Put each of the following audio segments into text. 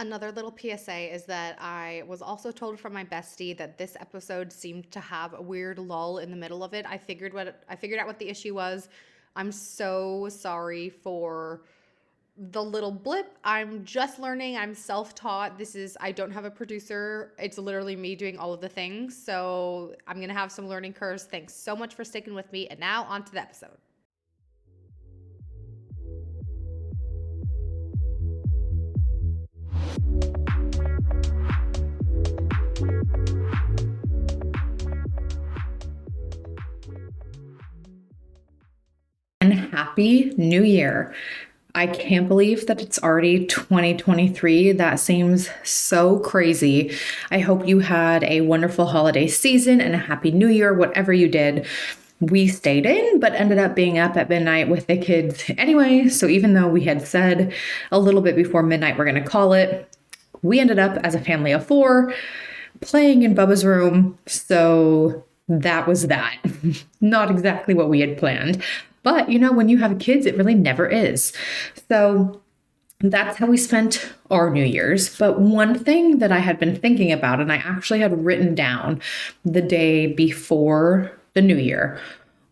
Another little PSA is that I was also told from my bestie that this episode seemed to have a weird lull in the middle of it. I figured what I figured out what the issue was. I'm so sorry for the little blip. I'm just learning. I'm self-taught. This is I don't have a producer. It's literally me doing all of the things. So, I'm going to have some learning curves. Thanks so much for sticking with me. And now on to the episode. And happy new year. I can't believe that it's already 2023. That seems so crazy. I hope you had a wonderful holiday season and a happy new year, whatever you did. We stayed in, but ended up being up at midnight with the kids anyway. So even though we had said a little bit before midnight, we're going to call it, we ended up as a family of four playing in Bubba's room. So that was that. Not exactly what we had planned. But you know, when you have kids, it really never is. So that's how we spent our New Year's. But one thing that I had been thinking about, and I actually had written down the day before the new year,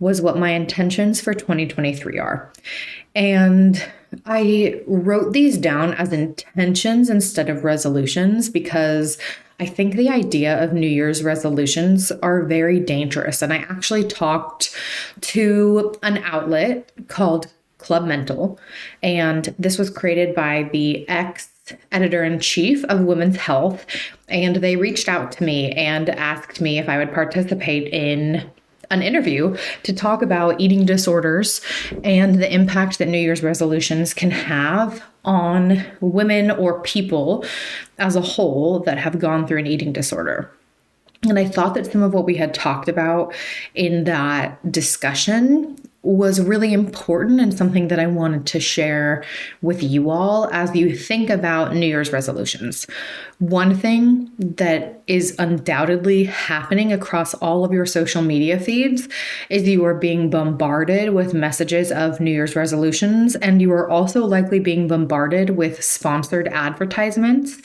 was what my intentions for 2023 are. And I wrote these down as intentions instead of resolutions because I think the idea of New Year's resolutions are very dangerous. And I actually talked to an outlet called Club Mental, and this was created by the ex editor in chief of Women's Health. And they reached out to me and asked me if I would participate in an interview to talk about eating disorders and the impact that New Year's resolutions can have on women or people as a whole that have gone through an eating disorder. And I thought that some of what we had talked about in that discussion was really important and something that I wanted to share with you all as you think about New Year's resolutions. One thing that is undoubtedly happening across all of your social media feeds is you are being bombarded with messages of New Year's resolutions, and you are also likely being bombarded with sponsored advertisements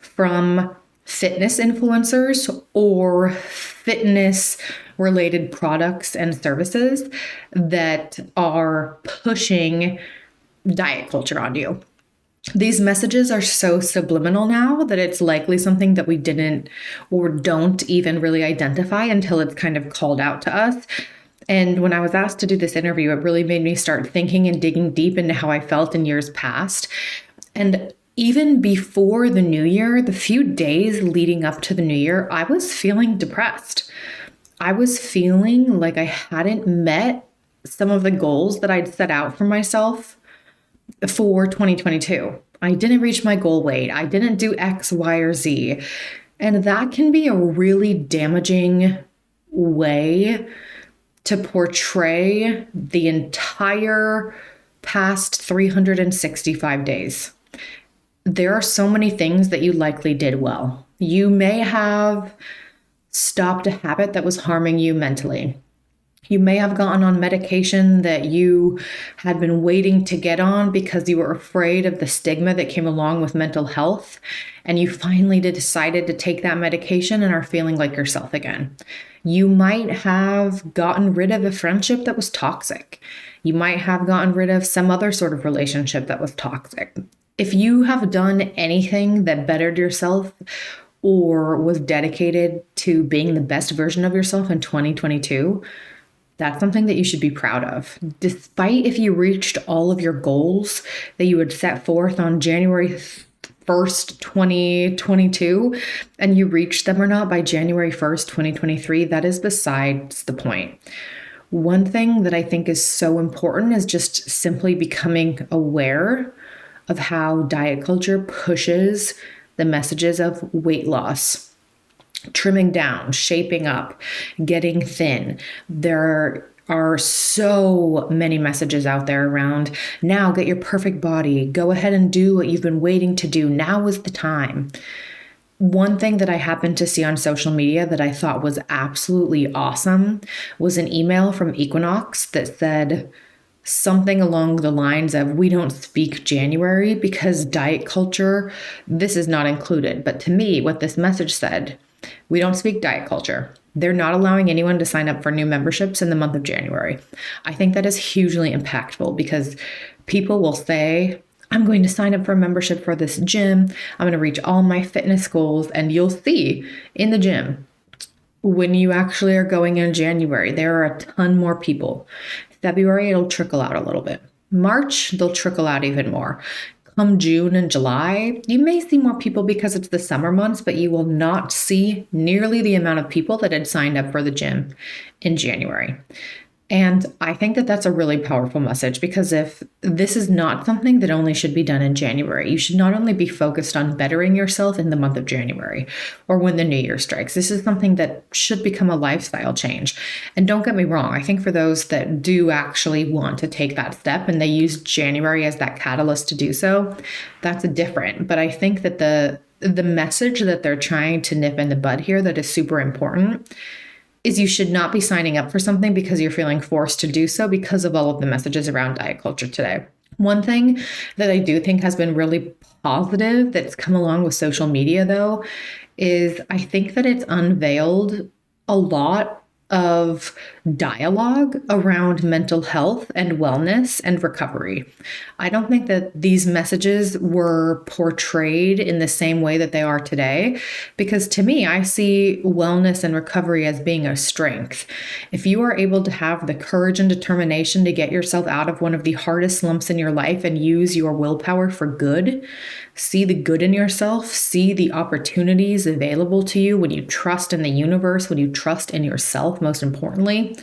from fitness influencers or fitness related products and services that are pushing diet culture on you. These messages are so subliminal now that it's likely something that we didn't or don't even really identify until it's kind of called out to us. And when I was asked to do this interview, it really made me start thinking and digging deep into how I felt in years past. And even before the new year, the few days leading up to the new year, I was feeling depressed. I was feeling like I hadn't met some of the goals that I'd set out for myself for 2022. I didn't reach my goal weight. I didn't do X, Y, or Z. And that can be a really damaging way to portray the entire past 365 days there are so many things that you likely did well. You may have stopped a habit that was harming you mentally. You may have gotten on medication that you had been waiting to get on because you were afraid of the stigma that came along with mental health. And you finally decided to take that medication and are feeling like yourself again. You might have gotten rid of a friendship that was toxic. You might have gotten rid of some other sort of relationship that was toxic if you have done anything that bettered yourself or was dedicated to being the best version of yourself in 2022, that's something that you should be proud of. Despite if you reached all of your goals that you had set forth on January 1st, 2022, and you reached them or not by January 1st, 2023, that is besides the point. One thing that I think is so important is just simply becoming aware of how diet culture pushes the messages of weight loss, trimming down, shaping up, getting thin. There are so many messages out there around now get your perfect body, go ahead and do what you've been waiting to do. Now is the time. One thing that I happened to see on social media that I thought was absolutely awesome was an email from Equinox that said, something along the lines of we don't speak January because diet culture, this is not included. But to me, what this message said, we don't speak diet culture. They're not allowing anyone to sign up for new memberships in the month of January. I think that is hugely impactful because people will say, I'm going to sign up for a membership for this gym. I'm going to reach all my fitness goals. And you'll see in the gym, when you actually are going in January, there are a ton more people. February, it'll trickle out a little bit. March, they'll trickle out even more. Come June and July, you may see more people because it's the summer months, but you will not see nearly the amount of people that had signed up for the gym in January. And I think that that's a really powerful message because if this is not something that only should be done in January, you should not only be focused on bettering yourself in the month of January or when the new year strikes. This is something that should become a lifestyle change. And don't get me wrong, I think for those that do actually want to take that step and they use January as that catalyst to do so, that's different. But I think that the the message that they're trying to nip in the bud here that is super important is you should not be signing up for something because you're feeling forced to do so because of all of the messages around diet culture today. One thing that I do think has been really positive that's come along with social media, though, is I think that it's unveiled a lot of dialogue around mental health and wellness and recovery. I don't think that these messages were portrayed in the same way that they are today, because to me, I see wellness and recovery as being a strength. If you are able to have the courage and determination to get yourself out of one of the hardest slumps in your life and use your willpower for good, see the good in yourself, see the opportunities available to you when you trust in the universe, when you trust in yourself, most importantly,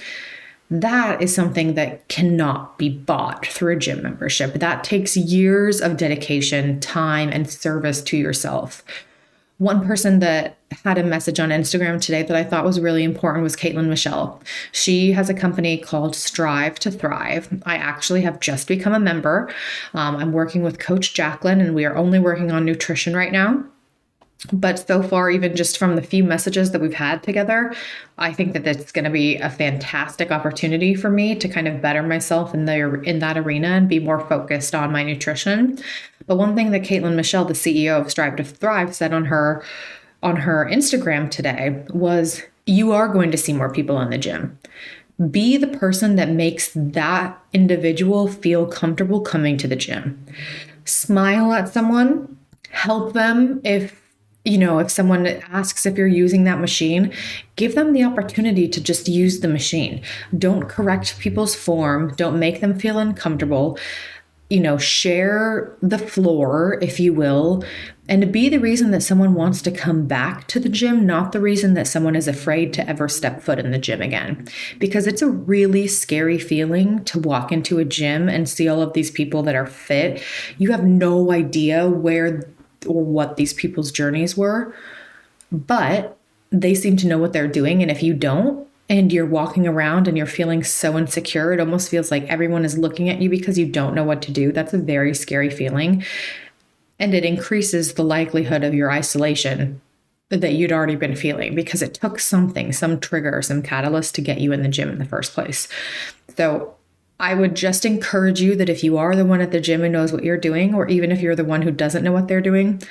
that is something that cannot be bought through a gym membership. That takes years of dedication, time, and service to yourself. One person that had a message on Instagram today that I thought was really important was Caitlin Michelle. She has a company called Strive to Thrive. I actually have just become a member. Um, I'm working with Coach Jacqueline, and we are only working on nutrition right now. But so far, even just from the few messages that we've had together, I think that that's going to be a fantastic opportunity for me to kind of better myself in the in that arena and be more focused on my nutrition. But one thing that Caitlin Michelle, the CEO of Strive to Thrive, said on her on her Instagram today was you are going to see more people in the gym. Be the person that makes that individual feel comfortable coming to the gym. Smile at someone, help them if you know, if someone asks if you're using that machine, give them the opportunity to just use the machine. Don't correct people's form, don't make them feel uncomfortable. You know, share the floor, if you will, and be the reason that someone wants to come back to the gym, not the reason that someone is afraid to ever step foot in the gym again. Because it's a really scary feeling to walk into a gym and see all of these people that are fit. You have no idea where or what these people's journeys were, but they seem to know what they're doing. And if you don't, and you're walking around and you're feeling so insecure, it almost feels like everyone is looking at you because you don't know what to do. That's a very scary feeling. And it increases the likelihood of your isolation that you'd already been feeling because it took something, some trigger, some catalyst to get you in the gym in the first place. So I would just encourage you that if you are the one at the gym who knows what you're doing, or even if you're the one who doesn't know what they're doing,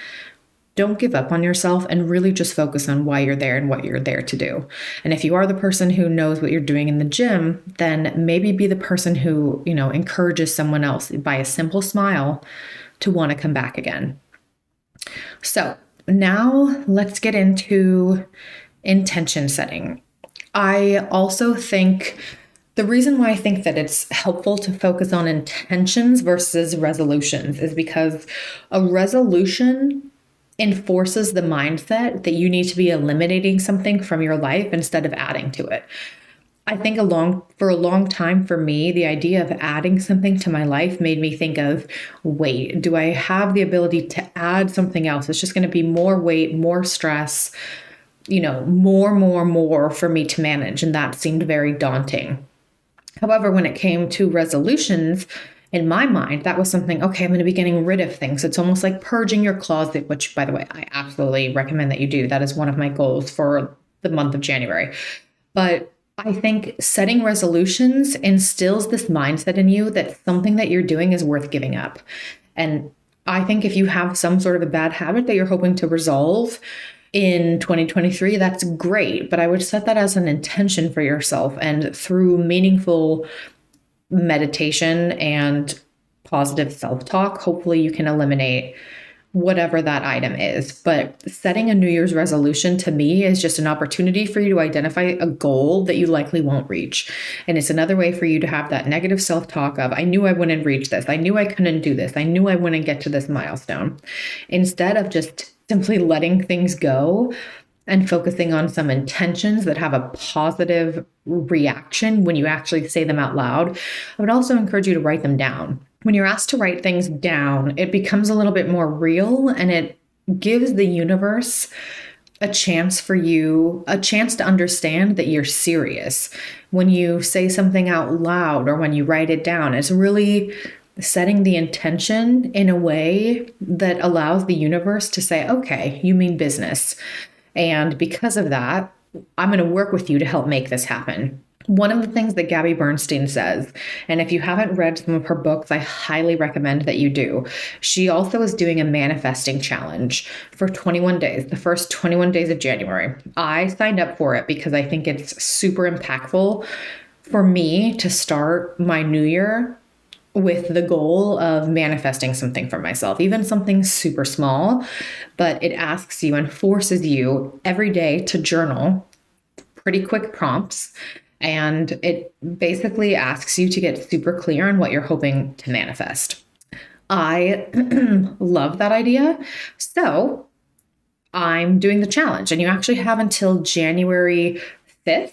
don't give up on yourself and really just focus on why you're there and what you're there to do. And if you are the person who knows what you're doing in the gym, then maybe be the person who, you know, encourages someone else by a simple smile to want to come back again. So, now let's get into intention setting. I also think the reason why I think that it's helpful to focus on intentions versus resolutions is because a resolution enforces the mindset that you need to be eliminating something from your life instead of adding to it. I think a long for a long time for me, the idea of adding something to my life made me think of wait, do I have the ability to add something else? It's just going to be more weight, more stress, you know, more, more, more for me to manage. And that seemed very daunting. However, when it came to resolutions, in my mind, that was something, okay, I'm going to be getting rid of things. It's almost like purging your closet, which, by the way, I absolutely recommend that you do. That is one of my goals for the month of January. But I think setting resolutions instills this mindset in you that something that you're doing is worth giving up. And I think if you have some sort of a bad habit that you're hoping to resolve in 2023, that's great. But I would set that as an intention for yourself. And through meaningful meditation and positive self talk, hopefully you can eliminate whatever that item is. But setting a New Year's resolution to me is just an opportunity for you to identify a goal that you likely won't reach. And it's another way for you to have that negative self talk of, I knew I wouldn't reach this. I knew I couldn't do this. I knew I wouldn't get to this milestone. Instead of just simply letting things go and focusing on some intentions that have a positive reaction when you actually say them out loud, I would also encourage you to write them down when you're asked to write things down, it becomes a little bit more real and it gives the universe a chance for you, a chance to understand that you're serious. When you say something out loud or when you write it down, it's really setting the intention in a way that allows the universe to say, okay, you mean business. And because of that, I'm going to work with you to help make this happen. One of the things that Gabby Bernstein says, and if you haven't read some of her books, I highly recommend that you do. She also is doing a manifesting challenge for 21 days, the first 21 days of January. I signed up for it because I think it's super impactful for me to start my new year with the goal of manifesting something for myself, even something super small, but it asks you and forces you every day to journal pretty quick prompts and it basically asks you to get super clear on what you're hoping to manifest. I love that idea. So I'm doing the challenge, and you actually have until January 5th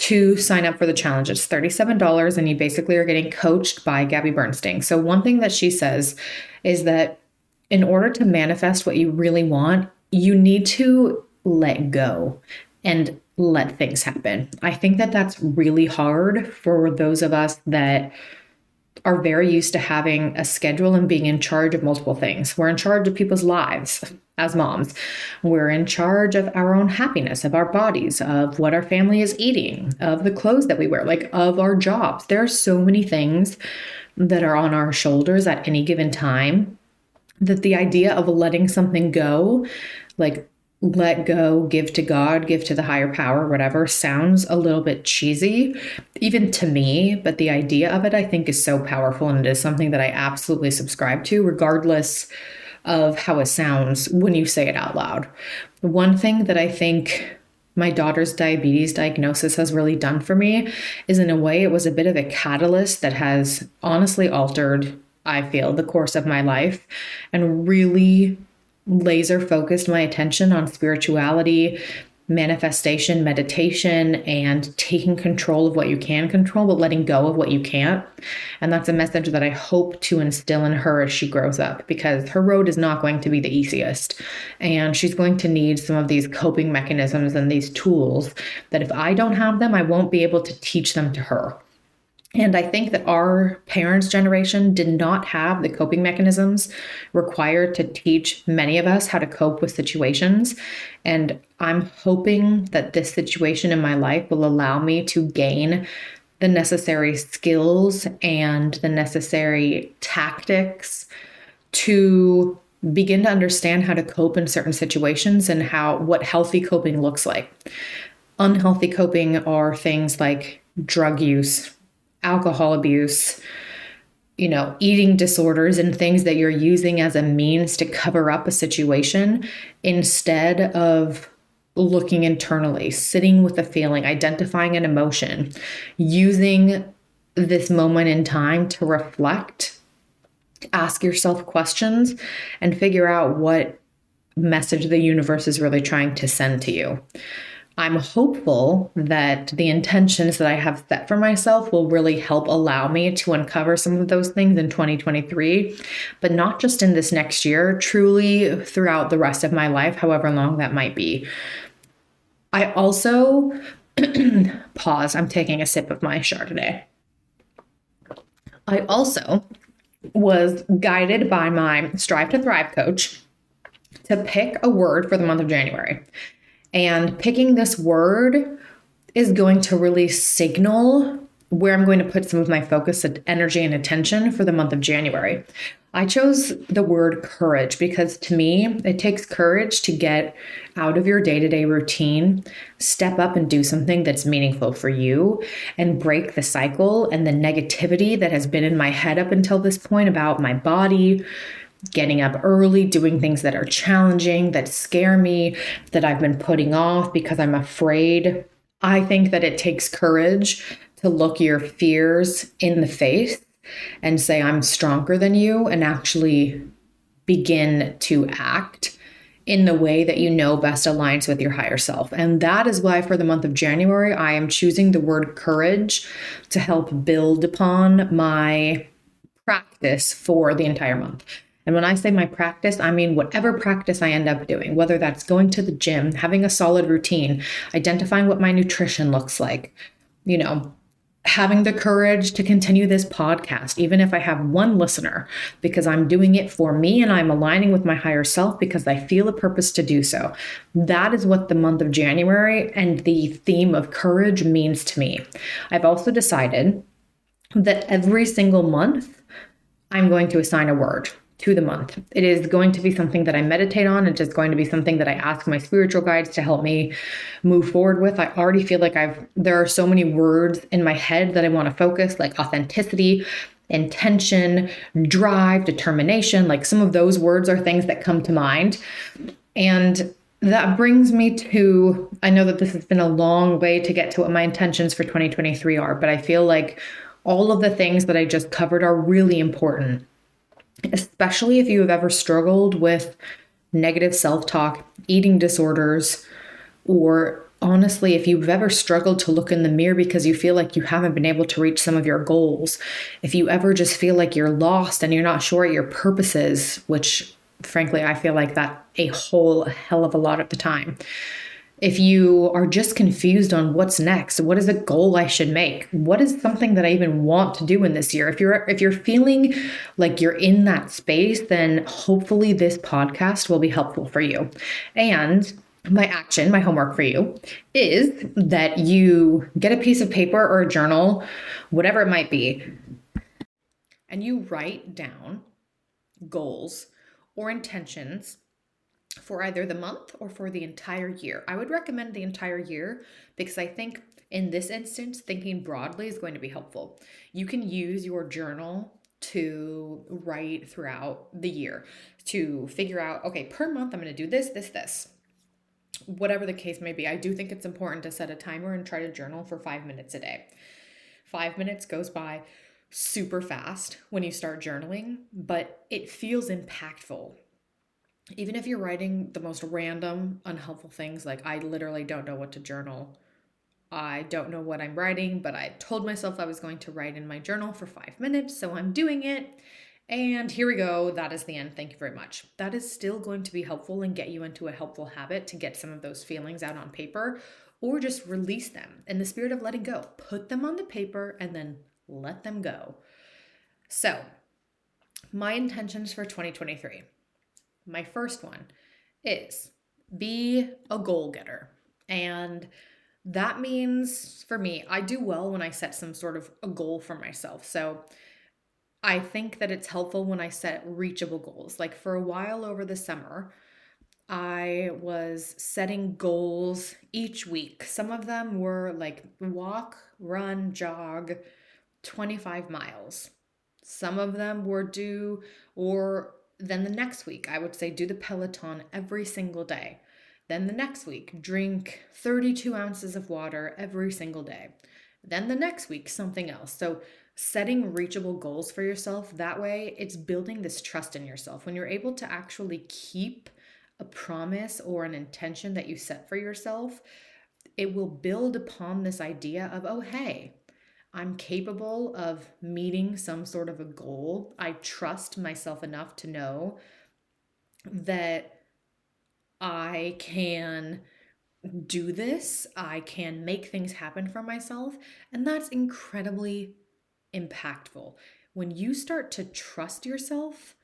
to sign up for the challenge. It's $37, and you basically are getting coached by Gabby Bernstein. So, one thing that she says is that in order to manifest what you really want, you need to let go and let things happen. I think that that's really hard for those of us that are very used to having a schedule and being in charge of multiple things. We're in charge of people's lives as moms. We're in charge of our own happiness, of our bodies, of what our family is eating, of the clothes that we wear, like of our jobs. There are so many things that are on our shoulders at any given time that the idea of letting something go, like let go, give to God, give to the higher power, whatever, sounds a little bit cheesy, even to me. But the idea of it, I think, is so powerful. And it is something that I absolutely subscribe to, regardless of how it sounds when you say it out loud. One thing that I think my daughter's diabetes diagnosis has really done for me is, in a way, it was a bit of a catalyst that has honestly altered, I feel, the course of my life and really laser focused my attention on spirituality, manifestation, meditation, and taking control of what you can control, but letting go of what you can't. And that's a message that I hope to instill in her as she grows up because her road is not going to be the easiest. And she's going to need some of these coping mechanisms and these tools that if I don't have them, I won't be able to teach them to her. And I think that our parents' generation did not have the coping mechanisms required to teach many of us how to cope with situations. And I'm hoping that this situation in my life will allow me to gain the necessary skills and the necessary tactics to begin to understand how to cope in certain situations and how what healthy coping looks like. Unhealthy coping are things like drug use, alcohol abuse, you know, eating disorders and things that you're using as a means to cover up a situation instead of looking internally, sitting with a feeling, identifying an emotion, using this moment in time to reflect, ask yourself questions, and figure out what message the universe is really trying to send to you. I'm hopeful that the intentions that I have set for myself will really help allow me to uncover some of those things in 2023, but not just in this next year, truly throughout the rest of my life, however long that might be. I also pause, I'm taking a sip of my Chardonnay. I also was guided by my Strive to Thrive coach to pick a word for the month of January. And picking this word is going to really signal where I'm going to put some of my focus, energy, and attention for the month of January. I chose the word courage because to me, it takes courage to get out of your day to day routine, step up and do something that's meaningful for you, and break the cycle and the negativity that has been in my head up until this point about my body, getting up early, doing things that are challenging, that scare me, that I've been putting off because I'm afraid. I think that it takes courage to look your fears in the face and say, I'm stronger than you, and actually begin to act in the way that you know best aligns with your higher self. And that is why, for the month of January, I am choosing the word courage to help build upon my practice for the entire month. And when I say my practice, I mean whatever practice I end up doing, whether that's going to the gym, having a solid routine, identifying what my nutrition looks like, you know, having the courage to continue this podcast, even if I have one listener, because I'm doing it for me and I'm aligning with my higher self because I feel a purpose to do so. That is what the month of January and the theme of courage means to me. I've also decided that every single month, I'm going to assign a word to the month. It is going to be something that I meditate on. It's just going to be something that I ask my spiritual guides to help me move forward with. I already feel like I've, there are so many words in my head that I want to focus, like authenticity, intention, drive, determination. Like some of those words are things that come to mind. And that brings me to I know that this has been a long way to get to what my intentions for 2023 are, but I feel like all of the things that I just covered are really important especially if you have ever struggled with negative self talk, eating disorders, or honestly, if you've ever struggled to look in the mirror because you feel like you haven't been able to reach some of your goals, if you ever just feel like you're lost and you're not sure what your purpose is, which frankly, I feel like that a whole hell of a lot of the time if you are just confused on what's next what is a goal i should make? What is something that i even want to do in this year? If you're if you're feeling like you're in that space then hopefully this podcast will be helpful for you. And my action my homework for you is that you get a piece of paper or a journal whatever it might be and you write down goals or intentions for either the month or for the entire year. I would recommend the entire year because I think in this instance, thinking broadly is going to be helpful. You can use your journal to write throughout the year to figure out, okay, per month, I'm going to do this, this, this. Whatever the case may be, I do think it's important to set a timer and try to journal for five minutes a day. Five minutes goes by super fast when you start journaling, but it feels impactful even if you're writing the most random, unhelpful things, like I literally don't know what to journal. I don't know what I'm writing, but I told myself I was going to write in my journal for five minutes, so I'm doing it. And here we go. That is the end. Thank you very much. That is still going to be helpful and get you into a helpful habit to get some of those feelings out on paper or just release them in the spirit of letting go. Put them on the paper and then let them go. So, my intentions for 2023 my first one is be a goal getter. And that means for me, I do well when I set some sort of a goal for myself. So I think that it's helpful when I set reachable goals. Like for a while over the summer, I was setting goals each week. Some of them were like walk, run, jog 25 miles. Some of them were do or then the next week, I would say do the Peloton every single day. Then the next week, drink 32 ounces of water every single day. Then the next week, something else. So, setting reachable goals for yourself, that way, it's building this trust in yourself. When you're able to actually keep a promise or an intention that you set for yourself, it will build upon this idea of, oh, hey, I'm capable of meeting some sort of a goal. I trust myself enough to know that I can do this, I can make things happen for myself, and that's incredibly impactful. When you start to trust yourself,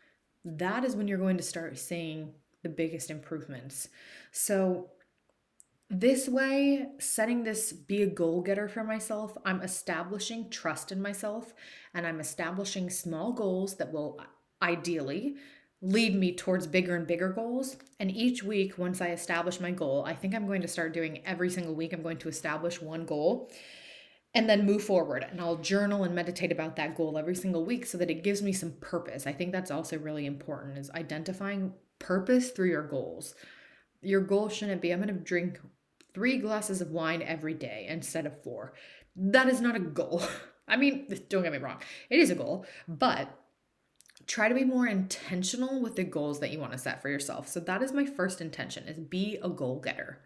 that is when you're going to start seeing the biggest improvements. So, This way, setting this be a goal getter for myself, I'm establishing trust in myself and I'm establishing small goals that will uh, ideally lead me towards bigger and bigger goals. And each week, once I establish my goal, I think I'm going to start doing every single week, I'm going to establish one goal and then move forward. And I'll journal and meditate about that goal every single week so that it gives me some purpose. I think that's also really important is identifying purpose through your goals. Your goal shouldn't be I'm going to drink three glasses of wine every day instead of four. That is not a goal. I mean, don't get me wrong, it is a goal, but try to be more intentional with the goals that you want to set for yourself. So that is my first intention is be a goal getter.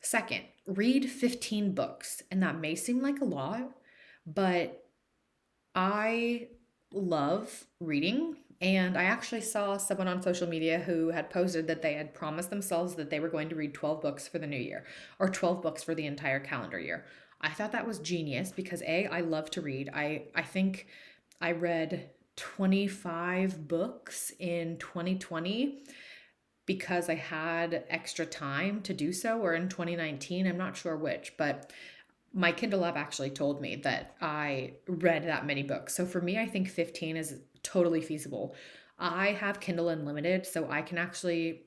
Second, read 15 books. And that may seem like a lot, but I love reading and I actually saw someone on social media who had posted that they had promised themselves that they were going to read 12 books for the new year or 12 books for the entire calendar year. I thought that was genius because A, I love to read. I, I think I read 25 books in 2020 because I had extra time to do so, or in 2019, I'm not sure which, but my Kindle app actually told me that I read that many books. So for me, I think 15 is totally feasible. I have Kindle Unlimited, so I can actually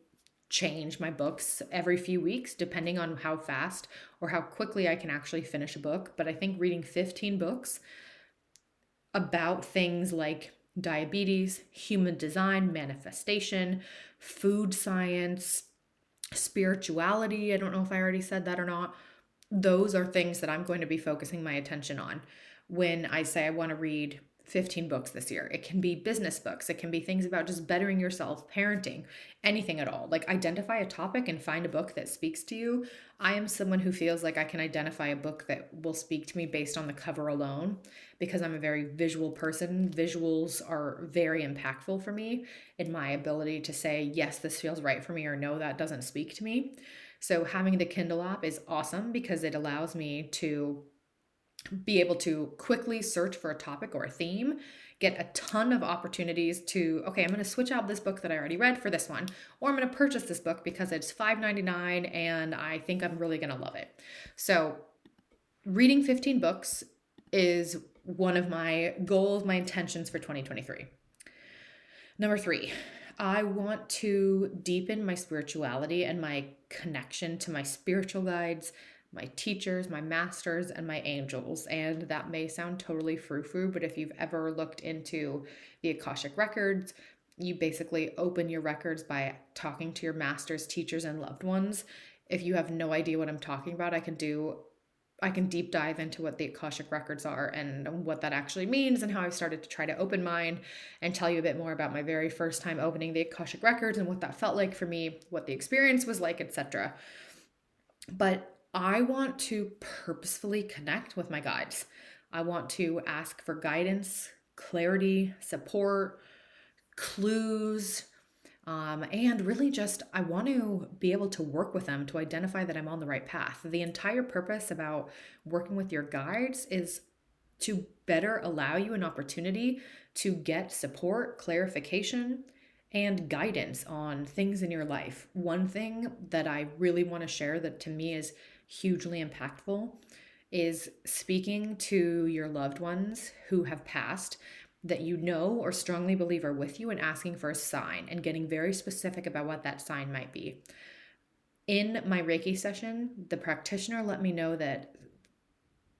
change my books every few weeks depending on how fast or how quickly I can actually finish a book. But I think reading 15 books about things like diabetes, human design, manifestation, food science, spirituality, I don't know if I already said that or not. Those are things that I'm going to be focusing my attention on when I say I want to read 15 books this year. It can be business books, it can be things about just bettering yourself, parenting, anything at all. Like identify a topic and find a book that speaks to you. I am someone who feels like I can identify a book that will speak to me based on the cover alone because I'm a very visual person. Visuals are very impactful for me in my ability to say, yes, this feels right for me, or no, that doesn't speak to me. So having the Kindle app is awesome because it allows me to be able to quickly search for a topic or a theme, get a ton of opportunities to, okay, I'm going to switch out this book that I already read for this one, or I'm going to purchase this book because it's $5.99 and I think I'm really going to love it. So, reading 15 books is one of my goals, my intentions for 2023. Number three, I want to deepen my spirituality and my connection to my spiritual guides, my teachers, my masters, and my angels. And that may sound totally frou frou, but if you've ever looked into the Akashic Records, you basically open your records by talking to your masters, teachers, and loved ones. If you have no idea what I'm talking about, I can do I can deep dive into what the Akashic records are and what that actually means and how I've started to try to open mine and tell you a bit more about my very first time opening the Akashic records and what that felt like for me, what the experience was like, etc. But I want to purposefully connect with my guides. I want to ask for guidance, clarity, support, clues, um, and really just I want to be able to work with them to identify that I'm on the right path. The entire purpose about working with your guides is to better allow you an opportunity to get support, clarification, and guidance on things in your life. One thing that I really want to share that to me is hugely impactful is speaking to your loved ones who have passed that you know or strongly believe are with you and asking for a sign and getting very specific about what that sign might be. In my Reiki session, the practitioner let me know that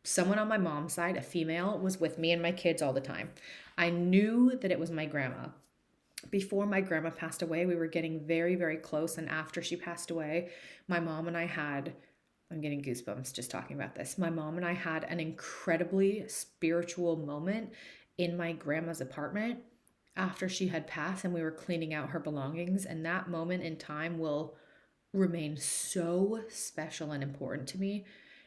someone on my mom's side, a female, was with me and my kids all the time. I knew that it was my grandma. Before my grandma passed away, we were getting very, very close. And after she passed away, my mom and I had I'm getting goosebumps just talking about this. My mom and I had an incredibly spiritual moment in my grandma's apartment after she had passed and we were cleaning out her belongings. And that moment in time will remain so special and important to me.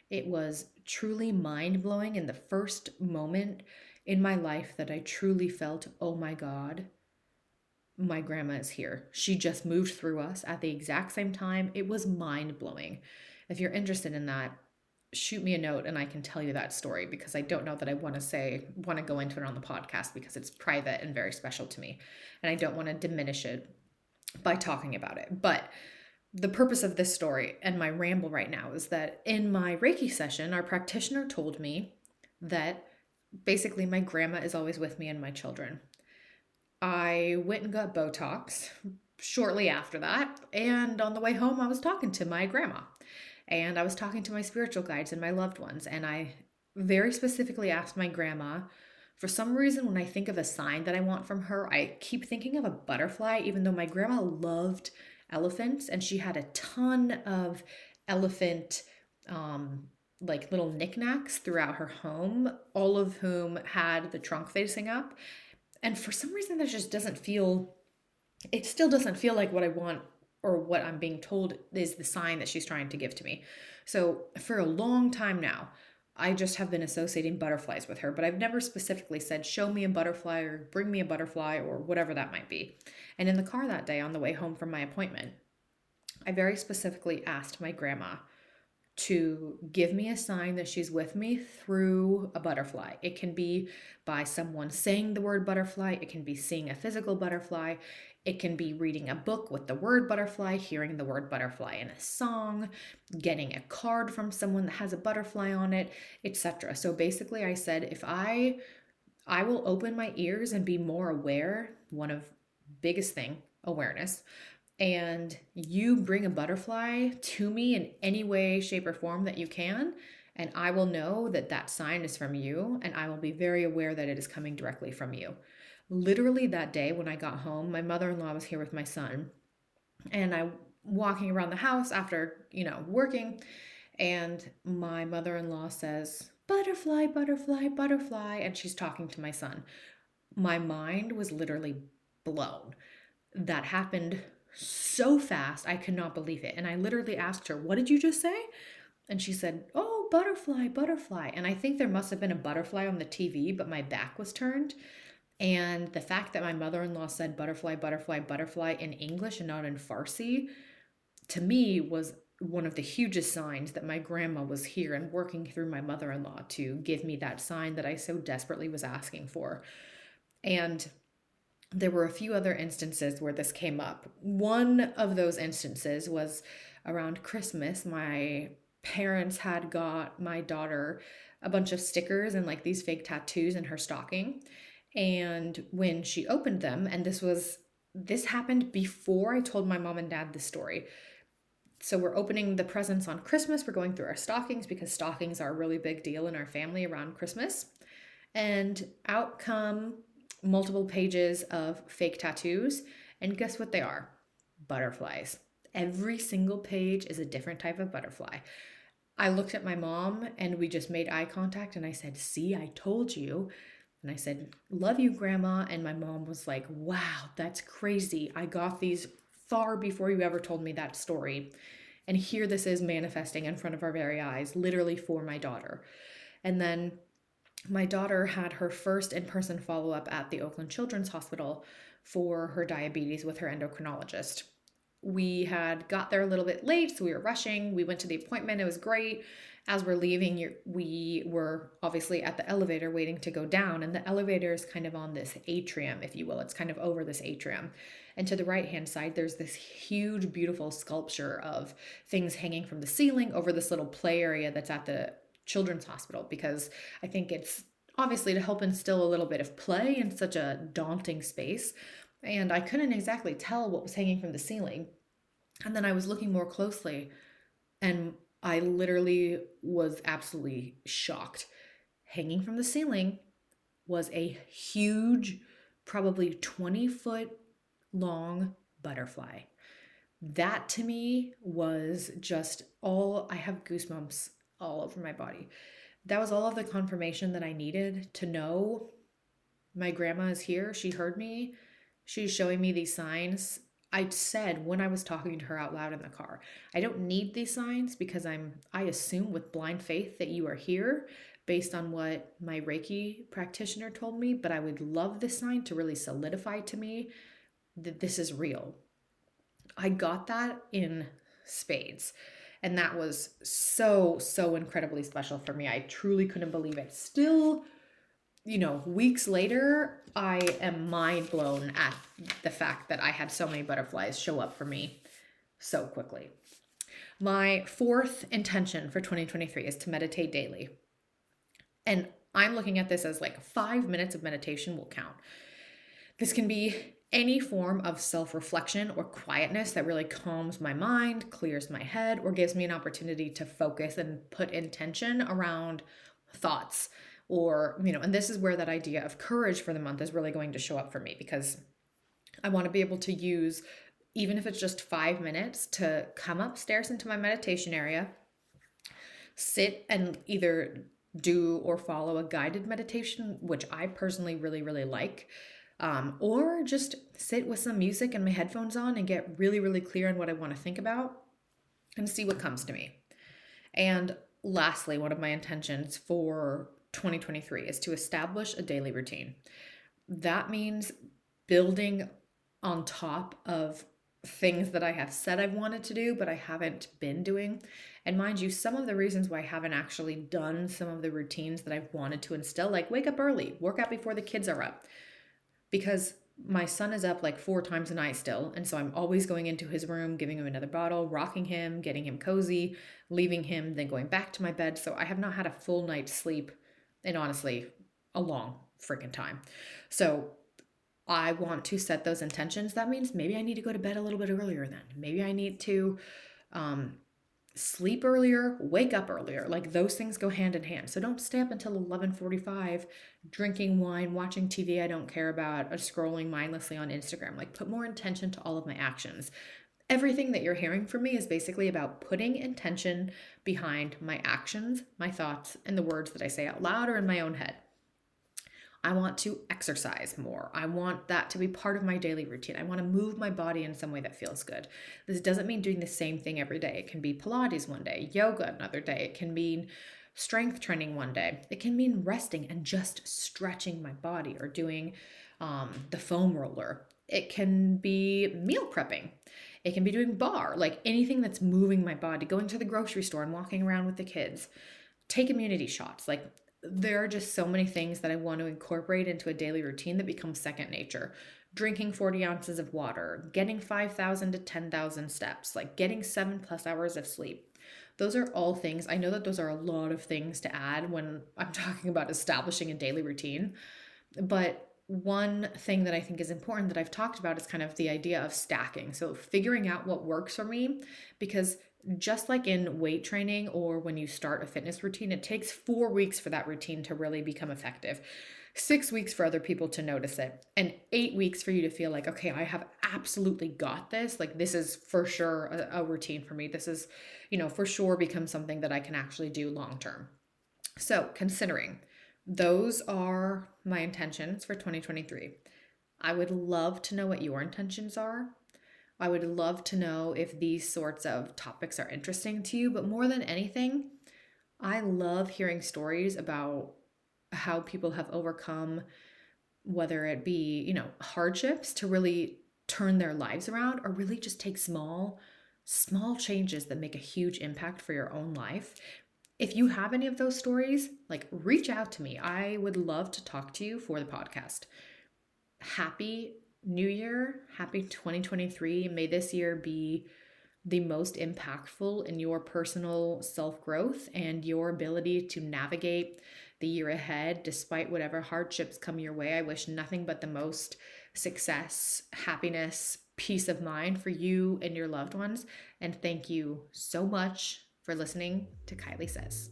It was truly mind blowing in the first moment in my life that I truly felt, oh my God, my grandma is here. She just moved through us at the exact same time. It was mind blowing if you're interested in that, shoot me a note and I can tell you that story because I don't know that I want to say, want to go into it on the podcast because it's private and very special to me. And I don't want to diminish it by talking about it. But the purpose of this story and my ramble right now is that in my Reiki session, our practitioner told me that basically my grandma is always with me and my children. I went and got Botox shortly after that, and on the way home, I was talking to my grandma and I was talking to my spiritual guides and my loved ones, and I very specifically asked my grandma. For some reason, when I think of a sign that I want from her, I keep thinking of a butterfly, even though my grandma loved elephants and she had a ton of elephant um, like little knickknacks throughout her home, all of whom had the trunk facing up. And for some reason, that just doesn't feel, it still doesn't feel like what I want or what I'm being told is the sign that she's trying to give to me. So for a long time now, I just have been associating butterflies with her, but I've never specifically said, show me a butterfly or bring me a butterfly or whatever that might be. And in the car that day on the way home from my appointment, I very specifically asked my grandma to give me a sign that she's with me through a butterfly. It can be by someone saying the word butterfly, it can be seeing a physical butterfly, it can be reading a book with the word butterfly, hearing the word butterfly in a song, getting a card from someone that has a butterfly on it, etc. So basically I said if I I will open my ears and be more aware, one of biggest thing, awareness, and you bring a butterfly to me in any way shape or form that you can, and I will know that that sign is from you and I will be very aware that it is coming directly from you literally that day when I got home, my mother in law was here with my son, and I walking around the house after you know working, and my mother in law says, "Butterfly, butterfly, butterfly," and she's talking to my son. My mind was literally blown. That happened so fast, I could not believe it. And I literally asked her, What did you just say? And she said, Oh, butterfly, butterfly. And I think there must have been a butterfly on the TV, but my back was turned. And the fact that my mother in law said butterfly, butterfly, butterfly in English and not in Farsi, to me was one of the hugest signs that my grandma was here and working through my mother in law to give me that sign that I so desperately was asking for. And there were a few other instances where this came up. One of those instances was around Christmas. My parents had got my daughter a bunch of stickers and like these fake tattoos in her stocking. And when she opened them, and this was this happened before I told my mom and dad the story. So we're opening the presents on Christmas. We're going through our stockings because stockings are a really big deal in our family around Christmas. And out come multiple pages of fake tattoos. And guess what they are? Butterflies. Every single page is a different type of butterfly. I looked at my mom and we just made eye contact and I said, See, I told you. And I said, Love you, Grandma. And my mom was like, Wow, that's crazy. I got these far before you ever told me that story. And here this is manifesting in front of our very eyes, literally for my daughter. And then my daughter had her first in person follow up at the Oakland Children's Hospital for her diabetes with her endocrinologist. We had got there a little bit late, so we were rushing. We went to the appointment, it was great as we're leaving, we were obviously at the elevator waiting to go down, and the elevator is kind of on this atrium, if you will. It's kind of over this atrium. And to the right hand side, there's this huge, beautiful sculpture of things hanging from the ceiling over this little play area that's at the children's hospital because I think it's obviously to help instill a little bit of play in such a daunting space. And I couldn't exactly tell what was hanging from the ceiling. And then I was looking more closely, and I literally was absolutely shocked. Hanging from the ceiling was a huge, probably 20 foot long butterfly. That to me was just all, I have goosebumps all over my body. That was all of the confirmation that I needed to know my grandma is here. She heard me. She's showing me these signs I said when I was talking to her out loud in the car, I don't need these signs because I'm I assume with blind faith that you are here based on what my Reiki practitioner told me, but I would love this sign to really solidify to me that this is real. I got that in spades. And that was so, so incredibly special for me. I truly couldn't believe it. Still you know, weeks later, I am mind blown at the fact that I had so many butterflies show up for me so quickly. My fourth intention for 2023 is to meditate daily. And I'm looking at this as like five minutes of meditation will count. This can be any form of self reflection or quietness that really calms my mind, clears my head, or gives me an opportunity to focus and put intention around thoughts. Or, you know, and this is where that idea of courage for the month is really going to show up for me because I want to be able to use, even if it's just five minutes, to come upstairs into my meditation area, sit and either do or follow a guided meditation, which I personally really, really like. Um, or just sit with some music and my headphones on and get really, really clear on what I want to think about and see what comes to me. And lastly, one of my intentions for 2023 is to establish a daily routine. That means building on top of things that I have said I've wanted to do, but I haven't been doing. And mind you, some of the reasons why I haven't actually done some of the routines that I've wanted to instill, like wake up early, work out before the kids are up, because my son is up like four times a night still. And so I'm always going into his room, giving him another bottle, rocking him, getting him cozy, leaving him, then going back to my bed. So I have not had a full night's sleep in honestly a long freaking time. So I want to set those intentions. That means maybe I need to go to bed a little bit earlier then. Maybe I need to um, sleep earlier, wake up earlier. Like those things go hand in hand. So don't stay up until 11:45 drinking wine, watching TV I don't care about, or scrolling mindlessly on Instagram. Like put more intention to all of my actions. Everything that you're hearing from me is basically about putting intention behind my actions, my thoughts, and the words that I say out loud or in my own head. I want to exercise more. I want that to be part of my daily routine. I want to move my body in some way that feels good. This doesn't mean doing the same thing every day. It can be Pilates one day, yoga another day. It can mean strength training one day. It can mean resting and just stretching my body or doing um, the foam roller. It can be meal prepping. It can be doing barre, like anything that's moving my body, going to the grocery store and walking around with the kids. Take immunity shots. Like there are just so many things that I want to incorporate into a daily routine that becomes second nature. Drinking 40 ounces of water, getting 5,000 to 10,000 steps, like getting seven plus hours of sleep. Those are all things. I know that those are a lot of things to add when I'm talking about establishing a daily routine. But one thing that I think is important that I've talked about is kind of the idea of stacking. So, figuring out what works for me, because just like in weight training or when you start a fitness routine, it takes four weeks for that routine to really become effective, six weeks for other people to notice it, and eight weeks for you to feel like, okay, I have absolutely got this. Like, this is for sure a, a routine for me. This is, you know, for sure become something that I can actually do long term. So, considering those are my intentions for 2023. I would love to know what your intentions are. I would love to know if these sorts of topics are interesting to you, but more than anything, I love hearing stories about how people have overcome whether it be, you know, hardships to really turn their lives around or really just take small small changes that make a huge impact for your own life. If you have any of those stories, like reach out to me. I would love to talk to you for the podcast. Happy new year. Happy 2023. May this year be the most impactful in your personal self growth and your ability to navigate the year ahead despite whatever hardships come your way. I wish nothing but the most success, happiness, peace of mind for you and your loved ones. And thank you so much for listening to Kylie Says.